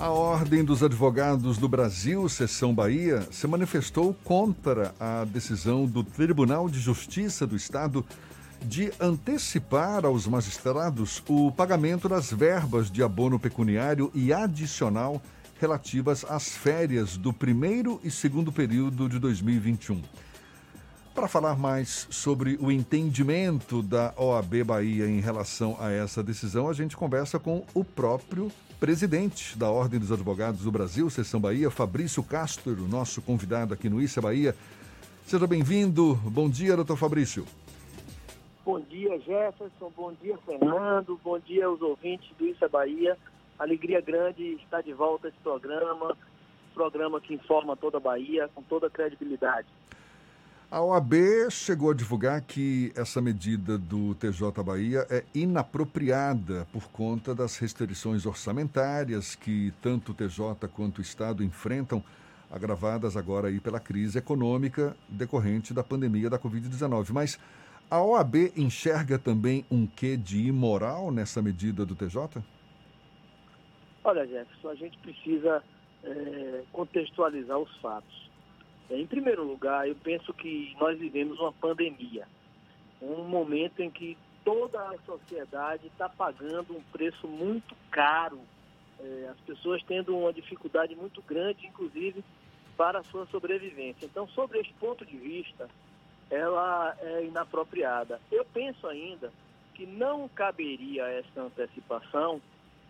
A Ordem dos Advogados do Brasil, Seção Bahia, se manifestou contra a decisão do Tribunal de Justiça do Estado de antecipar aos magistrados o pagamento das verbas de abono pecuniário e adicional relativas às férias do primeiro e segundo período de 2021. Para falar mais sobre o entendimento da OAB Bahia em relação a essa decisão, a gente conversa com o próprio presidente da Ordem dos Advogados do Brasil, Seção Bahia, Fabrício Castro, nosso convidado aqui no Issa Bahia. Seja bem-vindo. Bom dia, doutor Fabrício. Bom dia, Jefferson. Bom dia, Fernando. Bom dia aos ouvintes do Issa Bahia. Alegria grande estar de volta esse programa, programa que informa toda a Bahia com toda a credibilidade. A OAB chegou a divulgar que essa medida do TJ Bahia é inapropriada por conta das restrições orçamentárias que tanto o TJ quanto o Estado enfrentam, agravadas agora aí pela crise econômica decorrente da pandemia da Covid-19. Mas a OAB enxerga também um quê de imoral nessa medida do TJ? Olha, Jefferson, a gente precisa é, contextualizar os fatos. Em primeiro lugar, eu penso que nós vivemos uma pandemia, um momento em que toda a sociedade está pagando um preço muito caro, é, as pessoas tendo uma dificuldade muito grande, inclusive, para a sua sobrevivência. Então, sobre este ponto de vista, ela é inapropriada. Eu penso ainda que não caberia essa antecipação,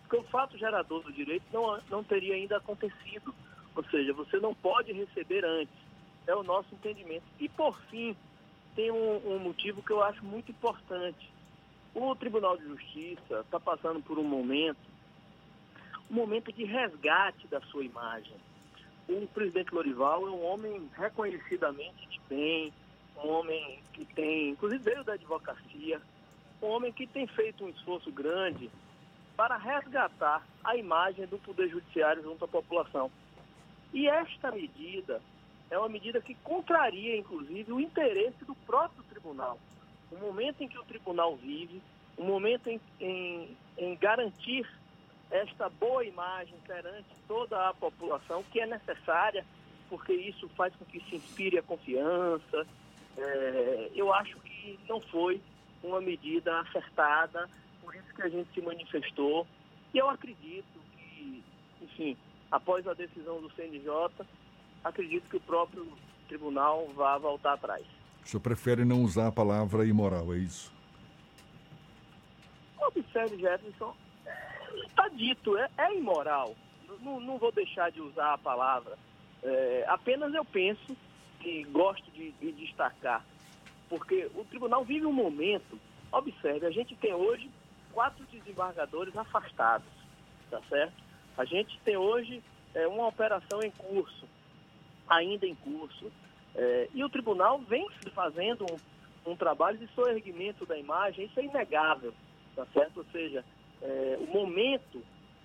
porque o fato gerador do direito não, não teria ainda acontecido. Ou seja, você não pode receber antes é o nosso entendimento. E, por fim, tem um, um motivo que eu acho muito importante. O Tribunal de Justiça está passando por um momento, um momento de resgate da sua imagem. O presidente Lorival é um homem reconhecidamente de bem, um homem que tem, inclusive veio da advocacia, um homem que tem feito um esforço grande para resgatar a imagem do Poder Judiciário junto à população. E esta medida é uma medida que contraria, inclusive, o interesse do próprio tribunal. O momento em que o tribunal vive, o momento em, em, em garantir esta boa imagem perante toda a população, que é necessária, porque isso faz com que se inspire a confiança. É, eu acho que não foi uma medida acertada, por isso que a gente se manifestou. E eu acredito que, enfim, após a decisão do CNJ, acredito que o próprio tribunal vá voltar atrás. O senhor prefere não usar a palavra imoral, é isso? Observe, Jefferson, está dito, é, é imoral. Não, não, vou deixar de usar a palavra. É, apenas eu penso e gosto de, de destacar, porque o tribunal vive um momento, observe, a gente tem hoje quatro desembargadores afastados, tá certo? A gente tem hoje é, uma operação em curso ainda em curso. É, e o tribunal vem fazendo um, um, trabalho de soerguimento da imagem, isso é inegável, tá certo? Ou seja, é, o momento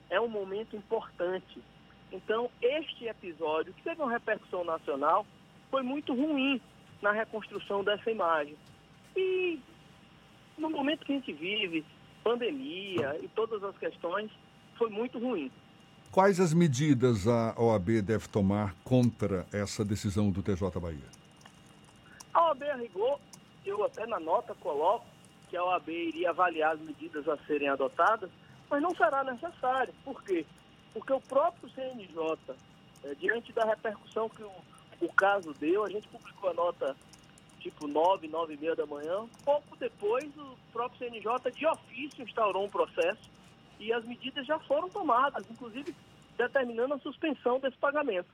é um momento importante. Então, este episódio, que teve uma repercussão nacional, foi muito ruim na reconstrução dessa imagem. E no momento que a gente vive, pandemia e todas as questões, foi muito ruim. Quais as medidas a OAB deve tomar contra essa decisão do TJ Bahia? A OAB, a rigor, eu até na nota coloco que a OAB iria avaliar as medidas a serem adotadas, mas não será necessário. Por quê? Porque o próprio CNJ, é, diante da repercussão que o, o caso deu, a gente publicou a nota tipo 9, 9 e meia da manhã. Pouco depois, o próprio CNJ, de ofício, instaurou um processo e as medidas já foram tomadas, inclusive determinando a suspensão desse pagamento.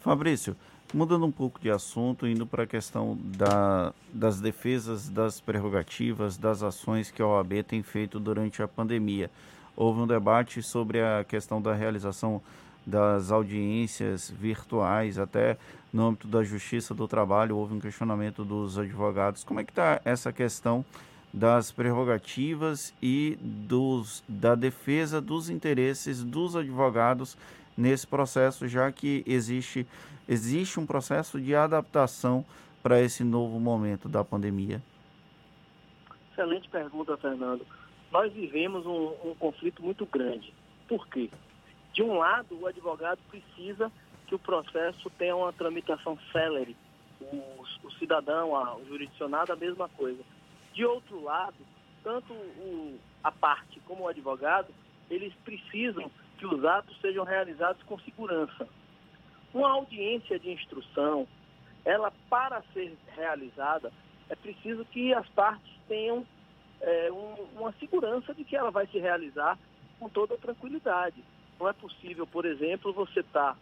Fabrício, mudando um pouco de assunto, indo para a questão da, das defesas das prerrogativas, das ações que a OAB tem feito durante a pandemia. Houve um debate sobre a questão da realização das audiências virtuais, até no âmbito da Justiça do Trabalho, houve um questionamento dos advogados. Como é que está essa questão das prerrogativas e dos, da defesa dos interesses dos advogados nesse processo, já que existe, existe um processo de adaptação para esse novo momento da pandemia? Excelente pergunta, Fernando. Nós vivemos um, um conflito muito grande Por quê? De um lado, o advogado precisa que o processo tenha uma tramitação célere. O, o cidadão, a, o jurisdicionado, a mesma coisa. De outro lado, tanto o, a parte como o advogado, eles precisam que os atos sejam realizados com segurança. Uma audiência de instrução, ela para ser realizada, é preciso que as partes tenham é, um, uma segurança de que ela vai se realizar com toda tranquilidade. Não é possível, por exemplo, você estar, tá,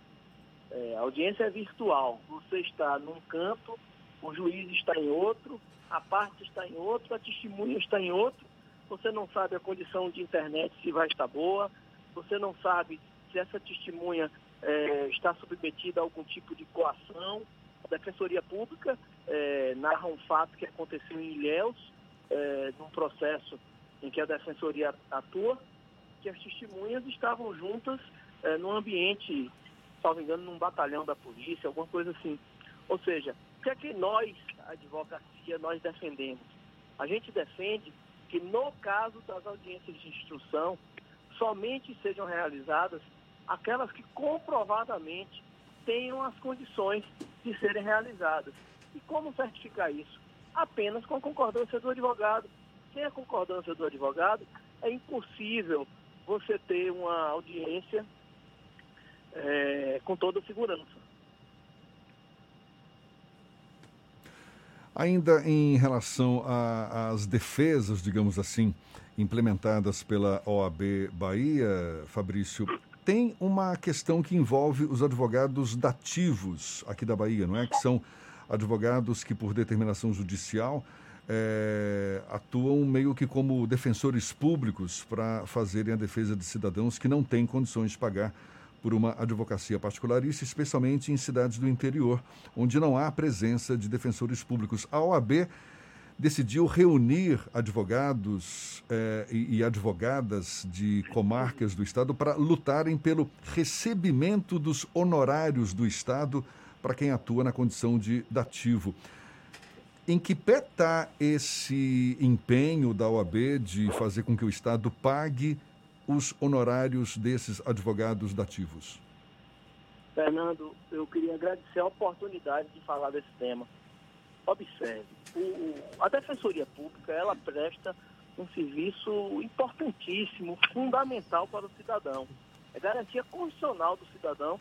é, audiência é virtual, você está num canto, o juiz está em outro, a parte está em outro, a testemunha está em outro, você não sabe a condição de internet se vai estar boa, você não sabe se essa testemunha é, está submetida a algum tipo de coação. A Defensoria Pública é, narra um fato que aconteceu em Ilhéus, é, num processo em que a Defensoria atua, que as testemunhas estavam juntas é, num ambiente, salvo engano, num batalhão da polícia, alguma coisa assim. Ou seja, o que é que nós, a advocacia, nós defendemos? A gente defende que no caso das audiências de instrução, somente sejam realizadas aquelas que comprovadamente tenham as condições de serem realizadas. E como certificar isso? Apenas com a concordância do advogado. Sem a concordância do advogado, é impossível você ter uma audiência é, com toda segurança. Ainda em relação às defesas, digamos assim, implementadas pela OAB Bahia, Fabrício, tem uma questão que envolve os advogados dativos aqui da Bahia, não é? Que são advogados que, por determinação judicial, é, atuam meio que como defensores públicos para fazerem a defesa de cidadãos que não têm condições de pagar por uma advocacia particularista, especialmente em cidades do interior, onde não há presença de defensores públicos. A OAB decidiu reunir advogados eh, e, e, advogadas de comarcas do Estado para lutarem pelo recebimento dos honorários do Estado para quem atua na condição de dativo. Em que pé está esse empenho da OAB de fazer com que o Estado pague os honorários desses advogados dativos? Fernando, eu queria agradecer a oportunidade de falar desse tema. Observe, o, a Defensoria Pública, ela presta um serviço importantíssimo, fundamental para o cidadão. É garantia constitucional do cidadão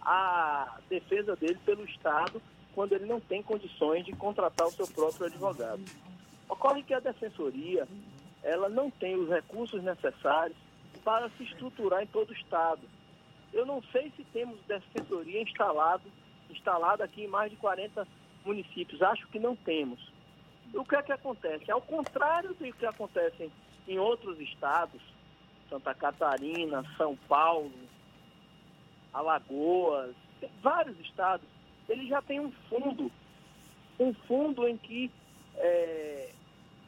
a defesa dele pelo Estado quando ele não tem condições de contratar o seu próprio advogado. Ocorre que a Defensoria, ela não tem os recursos necessários para se estruturar em todo o Estado. Eu não sei se temos defensoria instalado, instalada aqui em mais de 40 municípios. Acho que não temos. O que é que acontece? Ao contrário do que acontece em outros estados, Santa Catarina, São Paulo, Alagoas, vários estados, ele já tem um fundo, um fundo em que é,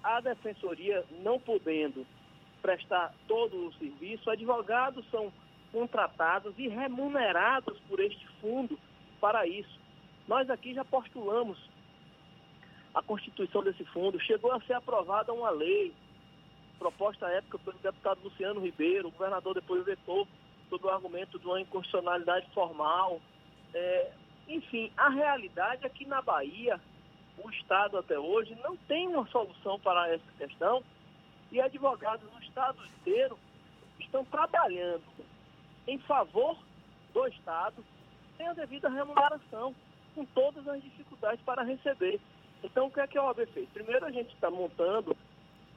a defensoria não podendo prestar todo o serviço, advogados são contratados e remunerados por este fundo para isso. Nós aqui já postulamos a constituição desse fundo, chegou a ser aprovada uma lei, proposta à época pelo deputado Luciano Ribeiro, o governador depois vetou sob o argumento de uma inconstitucionalidade formal. É, enfim, a realidade é que na Bahia, o Estado até hoje não tem uma solução para essa questão e advogados no Estado inteiro estão trabalhando em favor do Estado sem a devida remuneração, com todas as dificuldades para receber. Então, o que é que a OAB fez? Primeiro, a gente está montando,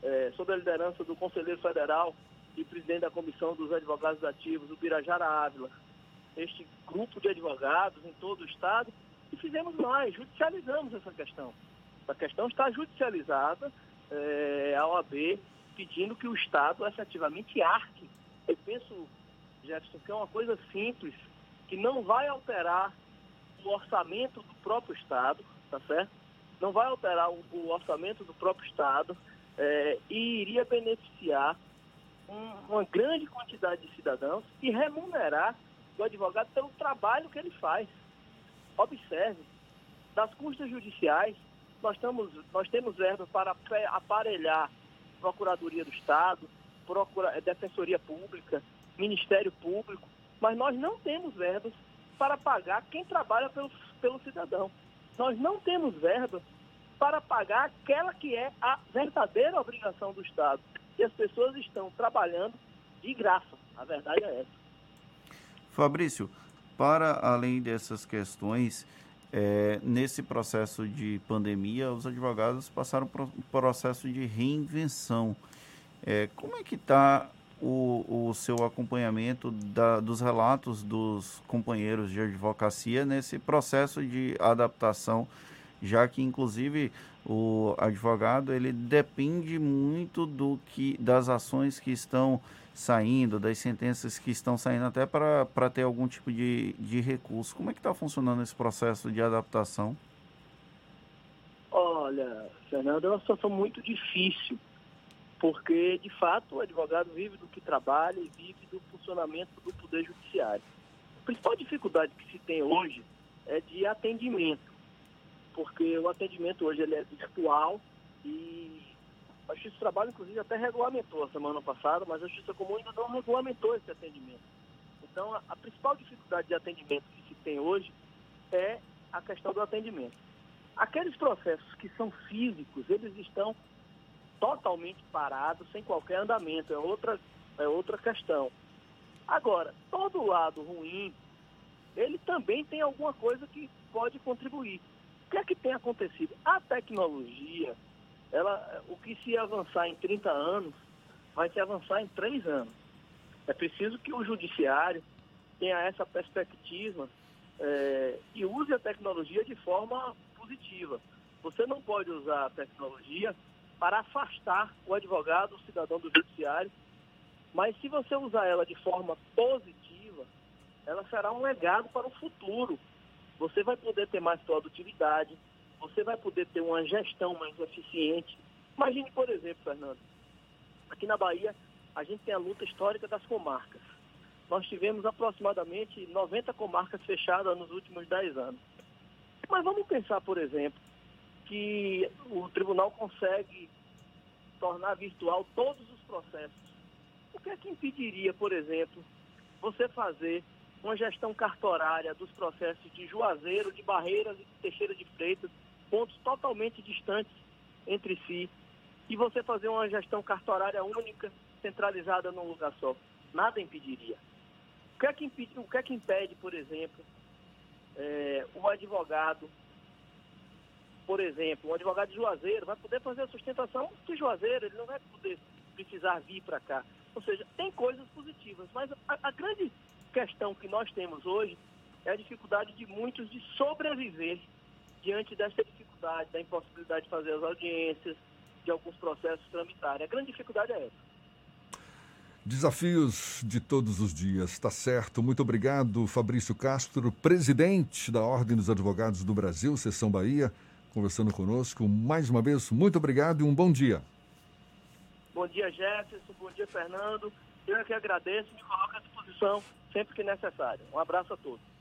é, sob a liderança do Conselheiro Federal e presidente da Comissão dos Advogados Ativos, o Birajara Ávila, este grupo de advogados em todo o Estado, e fizemos nós, judicializamos essa questão. A questão está judicializada, é, a OAB pedindo que o Estado efetivamente arque. Eu penso, Jefferson, que é uma coisa simples, que não vai alterar o orçamento do próprio Estado, tá certo? não vai alterar o, o orçamento do próprio Estado é, e iria beneficiar um, uma grande quantidade de cidadãos e remunerar o advogado pelo trabalho que ele faz. Observe, das custas judiciais, nós, estamos, nós temos verba para aparelhar Procuradoria do Estado, Procura, Defensoria Pública, Ministério Público, mas nós não temos verbas para pagar quem trabalha pelo, pelo cidadão. Nós não temos verbas para pagar aquela que é a verdadeira obrigação do Estado. E as pessoas estão trabalhando de graça. A verdade é essa. Fabrício, para além dessas questões, é, nesse processo de pandemia, os advogados passaram por um processo de reinvenção. É, como é que está o, o seu acompanhamento da, dos relatos dos companheiros de advocacia nesse processo de adaptação, já que inclusive o advogado ele depende muito do que das ações que estão saindo, das sentenças que estão saindo até para ter algum tipo de, de recurso. Como é que está funcionando esse processo de adaptação? Olha, Fernando, é uma situação muito difícil porque, de fato, o advogado vive do que trabalha e vive do funcionamento do Poder Judiciário. A principal dificuldade que se tem hoje é de atendimento, porque o atendimento hoje ele é virtual e a Justiça do Trabalho, inclusive, até regulamentou a semana passada, mas a Justiça Comum ainda não regulamentou esse atendimento. Então, a, a principal dificuldade de atendimento que se tem hoje é a questão do atendimento. Aqueles processos que são físicos, eles estão totalmente parado, sem qualquer andamento. É outra, é outra questão. Agora, todo lado ruim, ele também tem alguma coisa que pode contribuir. Que é que tem acontecido? A tecnologia, ela, o que se avançar em 30 anos, vai se avançar em 3 anos. É preciso que o judiciário tenha essa perspectiva é, e use a tecnologia de forma positiva. Você não pode usar a tecnologia para afastar o advogado, o cidadão do judiciário. Mas se você usar ela de forma positiva, ela será um legado para o futuro. Você vai poder ter mais produtividade, você vai poder ter uma gestão mais eficiente. Imagine, por exemplo, Fernando, aqui na Bahia, a gente tem a luta histórica das comarcas. Nós tivemos aproximadamente 90 comarcas fechadas nos últimos 10 anos. Mas vamos pensar, por exemplo, que o tribunal consegue tornar virtual todos os processos. O que é que impediria, por exemplo, você fazer uma gestão cartorária dos processos de Juazeiro, de Barreiras e de Teixeira de Freitas, pontos totalmente distantes entre si, e você fazer uma gestão cartorária única, centralizada num lugar só? Nada impediria. O que é que impede, o que é que impede por exemplo, é, o advogado por exemplo, um advogado de Juazeiro vai poder fazer a sustentação de Juazeiro, ele não vai poder precisar vir para cá. Ou seja, tem coisas positivas, mas a, a, grande questão que nós temos hoje é a dificuldade de muitos de sobreviver diante dessa dificuldade, da impossibilidade de fazer as audiências, de alguns processos tramitarem. A grande dificuldade é essa. Desafios de todos os dias, está certo. Muito obrigado, Fabrício Castro, presidente da Ordem dos Advogados do Brasil, Seção Bahia conversando conosco. Mais uma vez, muito obrigado e um bom dia. Bom dia, Jefferson. Bom dia, Fernando. Eu é que agradeço e me coloco à disposição sempre que necessário. Um abraço a todos.